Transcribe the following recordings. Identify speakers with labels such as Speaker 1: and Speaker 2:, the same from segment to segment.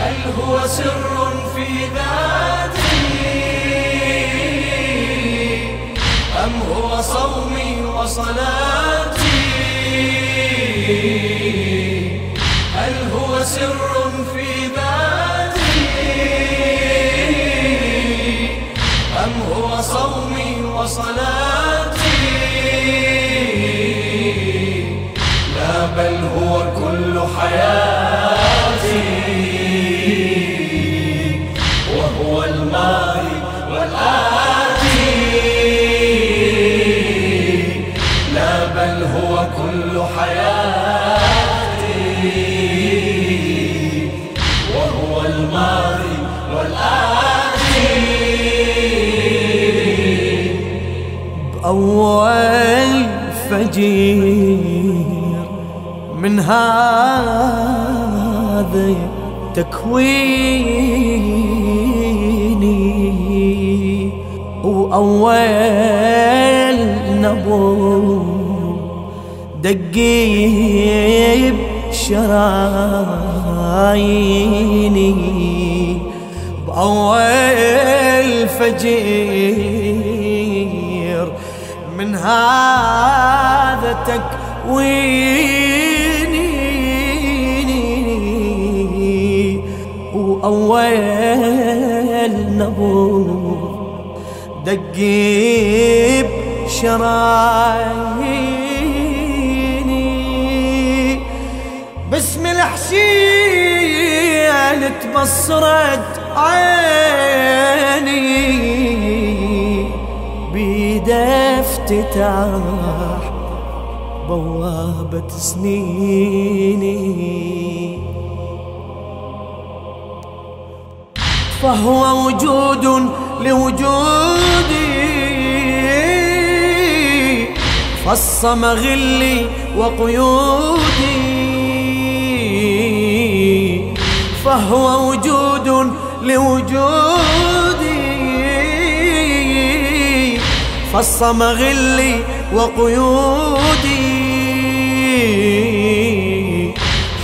Speaker 1: هل هو سر في ذاتي؟ أم هو صومي وصلاتي؟ هل هو سر في ذاتي؟ أم هو صومي وصلاتي؟ لا بل هو كل حياتي.
Speaker 2: فجير من هذا تكويني. وأول نبو دقيب شراييني. بأول فجير من هذا تكويني وأول نبو دقيب شراييني باسم الحسين تبصرت عيني. بيده افتتاح بوابة سنيني. فهو وجود لوجودي. فصم غلي وقيودي. فهو وجود لوجودي. فصم غلي وقيودي.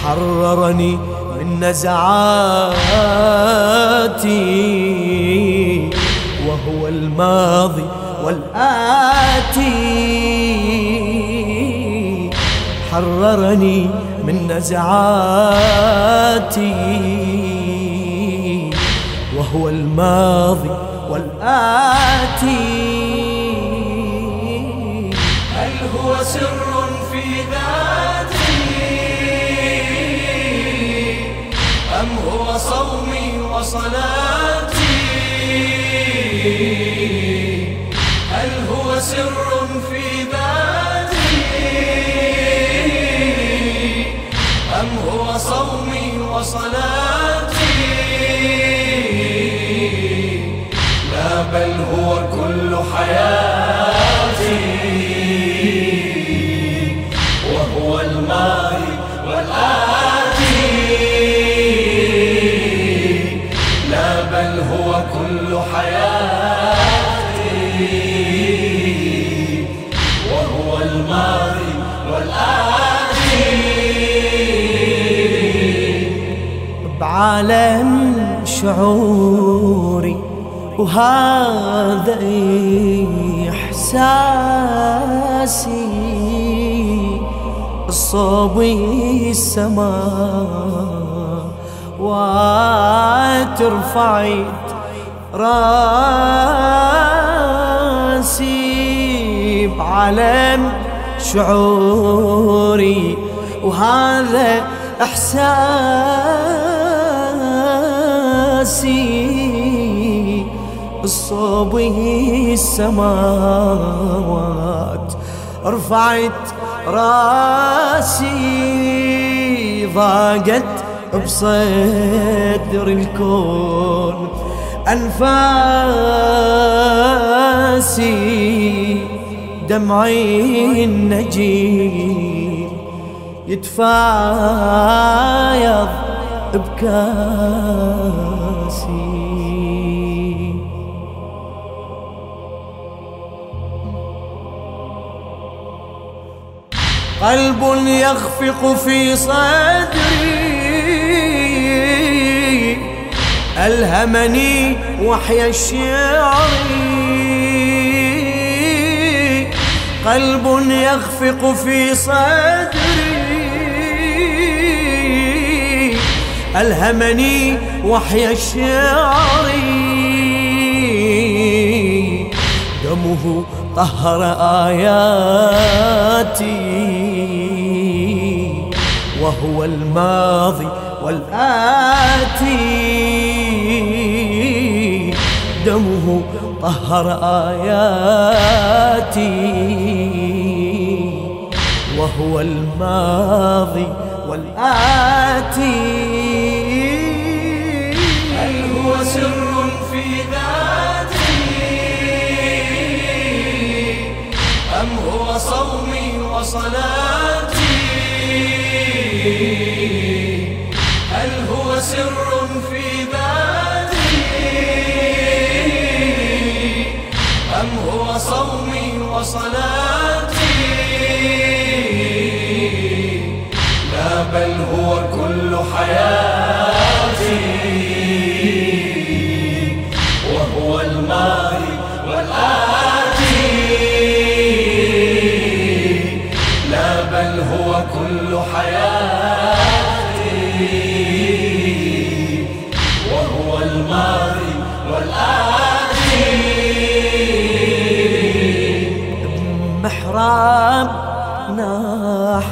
Speaker 2: حررني من نزعاتي. وهو الماضي والآتي. حررني من نزعاتي. وهو الماضي والآتي.
Speaker 1: صومي وصلاتي هل هو سر في ذاتي أم هو صومي وصلاتي؟
Speaker 2: بعالم شعوري وهذا إحساسي. الصوبي السماء وترفعت راسي بعالم شعوري وهذا إحساسي الصوبي السماوات. رفعت راسي ضاقت بصدر الكون. أنفاسي دمعي النجيل يتفايض بكاسي. قلب يخفق في صدري. ألهمني وحي الشعر. قلب يخفق في صدري. ألهمني وحي الشعر. دمه طهر آياتي. وهو الماضي والآتي. دمه طهر آياتي. وهو الماضي والآتي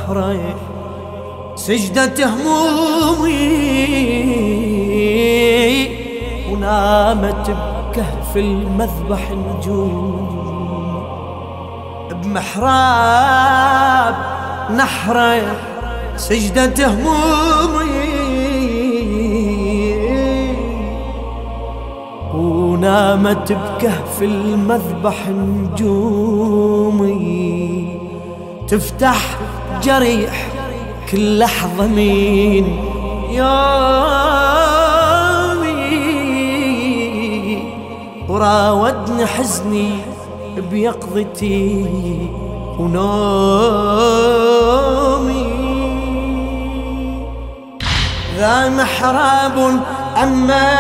Speaker 2: نحري سجدة همومي ونامت بكهف المذبح نجوم بمحراب نحري سجدة همومي ونامت بكهف المذبح نجومي تفتح جريح كل لحظة مين؟ يومي وراودني حزني بيقظتي ونومي. ذا محراب أما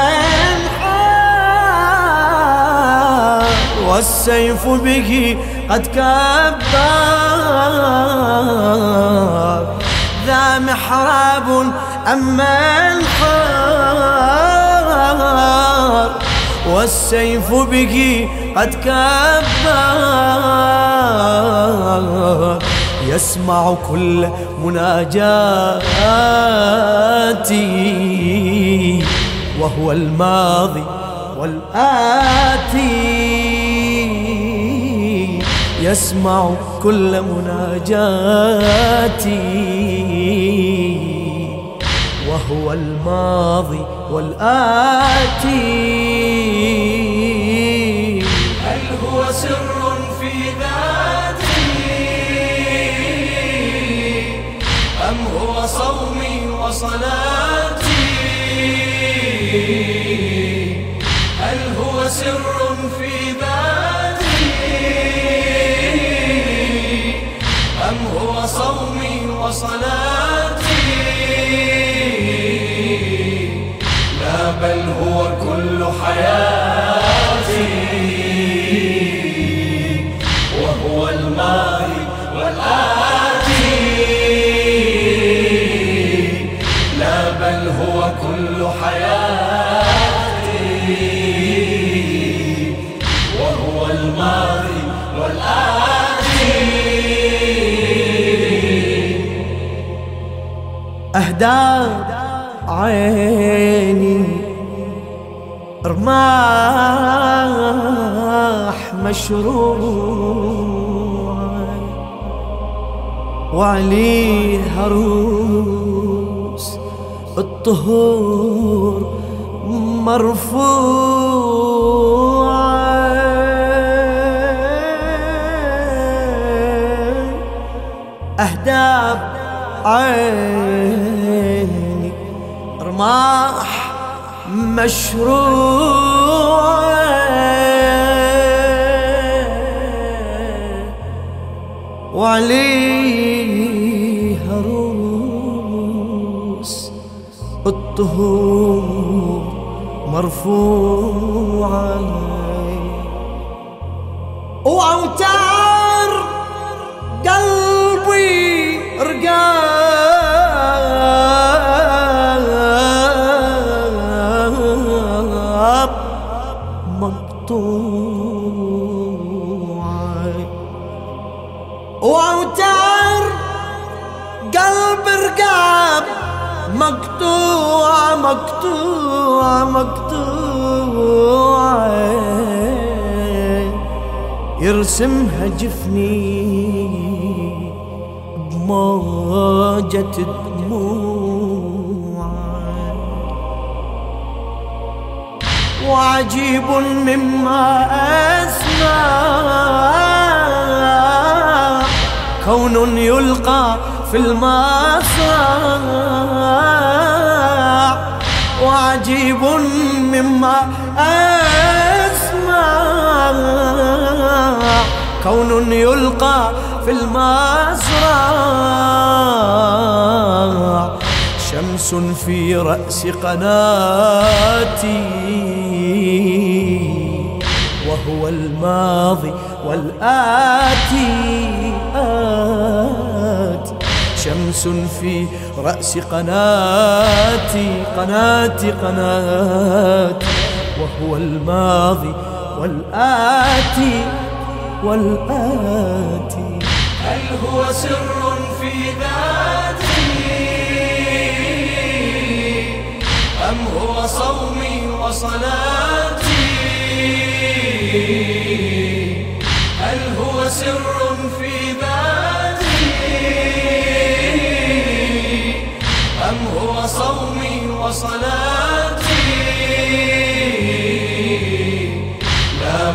Speaker 2: والسيف به قد كبر ذا محراب أما انحار والسيف به قد كبر يسمع كل مناجاتي وهو الماضي والآتي. يسمع كل مناجاتي. وهو الماضي والآتي.
Speaker 1: هل هو سر في ذاتي؟ أم هو صومي وصلاتي كل حياتي
Speaker 2: رماح مشروع وعليه عروس الطهور مرفوع. أهداب عيني رماح مشروع. وعليه عروس الطهور مرفوعة وأوتار قلبي رقاب يرسمها جفني بموجة دموع وعجيب مما أسمع كون يلقى في المصاع وعجيب مما أسمع. كون يلقى في المصرع شمس في رأس قناتي وهو الماضي والآتي آتي شمس في رأس قناتي قناتي قناتي وهو الماضي والآتي والآتي.
Speaker 1: هل هو سر في ذاتي؟ أم هو صومي وصلاتي؟ هل هو سر في ذاتي؟ أم هو صومي وصلاتي؟ لا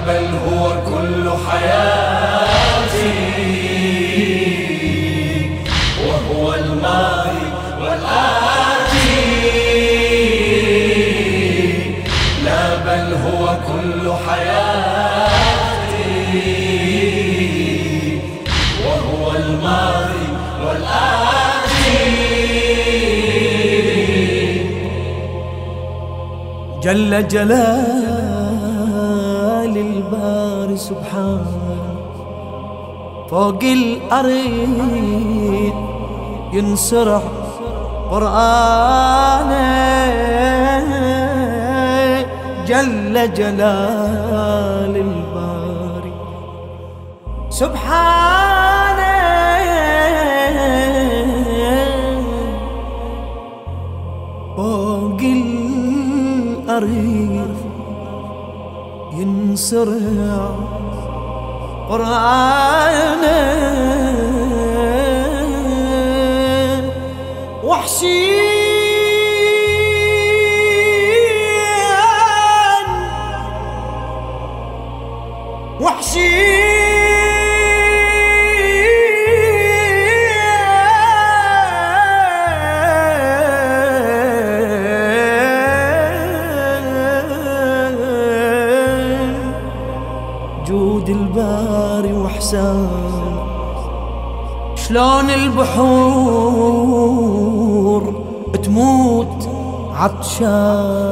Speaker 1: بل هو كل حياتي. وهو الماضي والآتي. لا بل هو كل حياتي. وهو الماضي والآتي.
Speaker 2: جل جلال الباري سبحانه فوق الأرض ينسرح قرآنه جل جلال الباري سبحانه فوق الأرض ينسرع قرآنه. وحشيا وحشيا البحور تموت عطشانة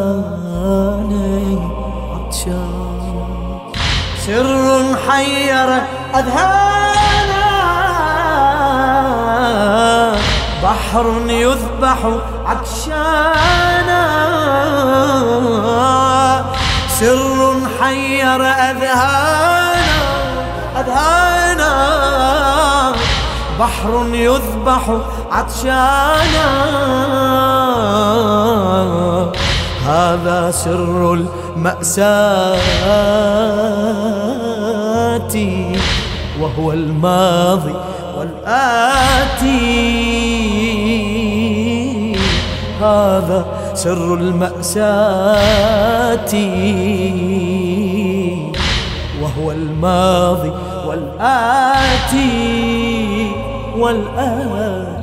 Speaker 2: عطشانة. سر حير أذهانا بحر يذبح عطشانا سر حير أذهانا أذهانا بحر يذبح عطشانا. هذا سر المأساة وهو الماضي والآتي هذا سر المأساة وهو الماضي والآتي والآتي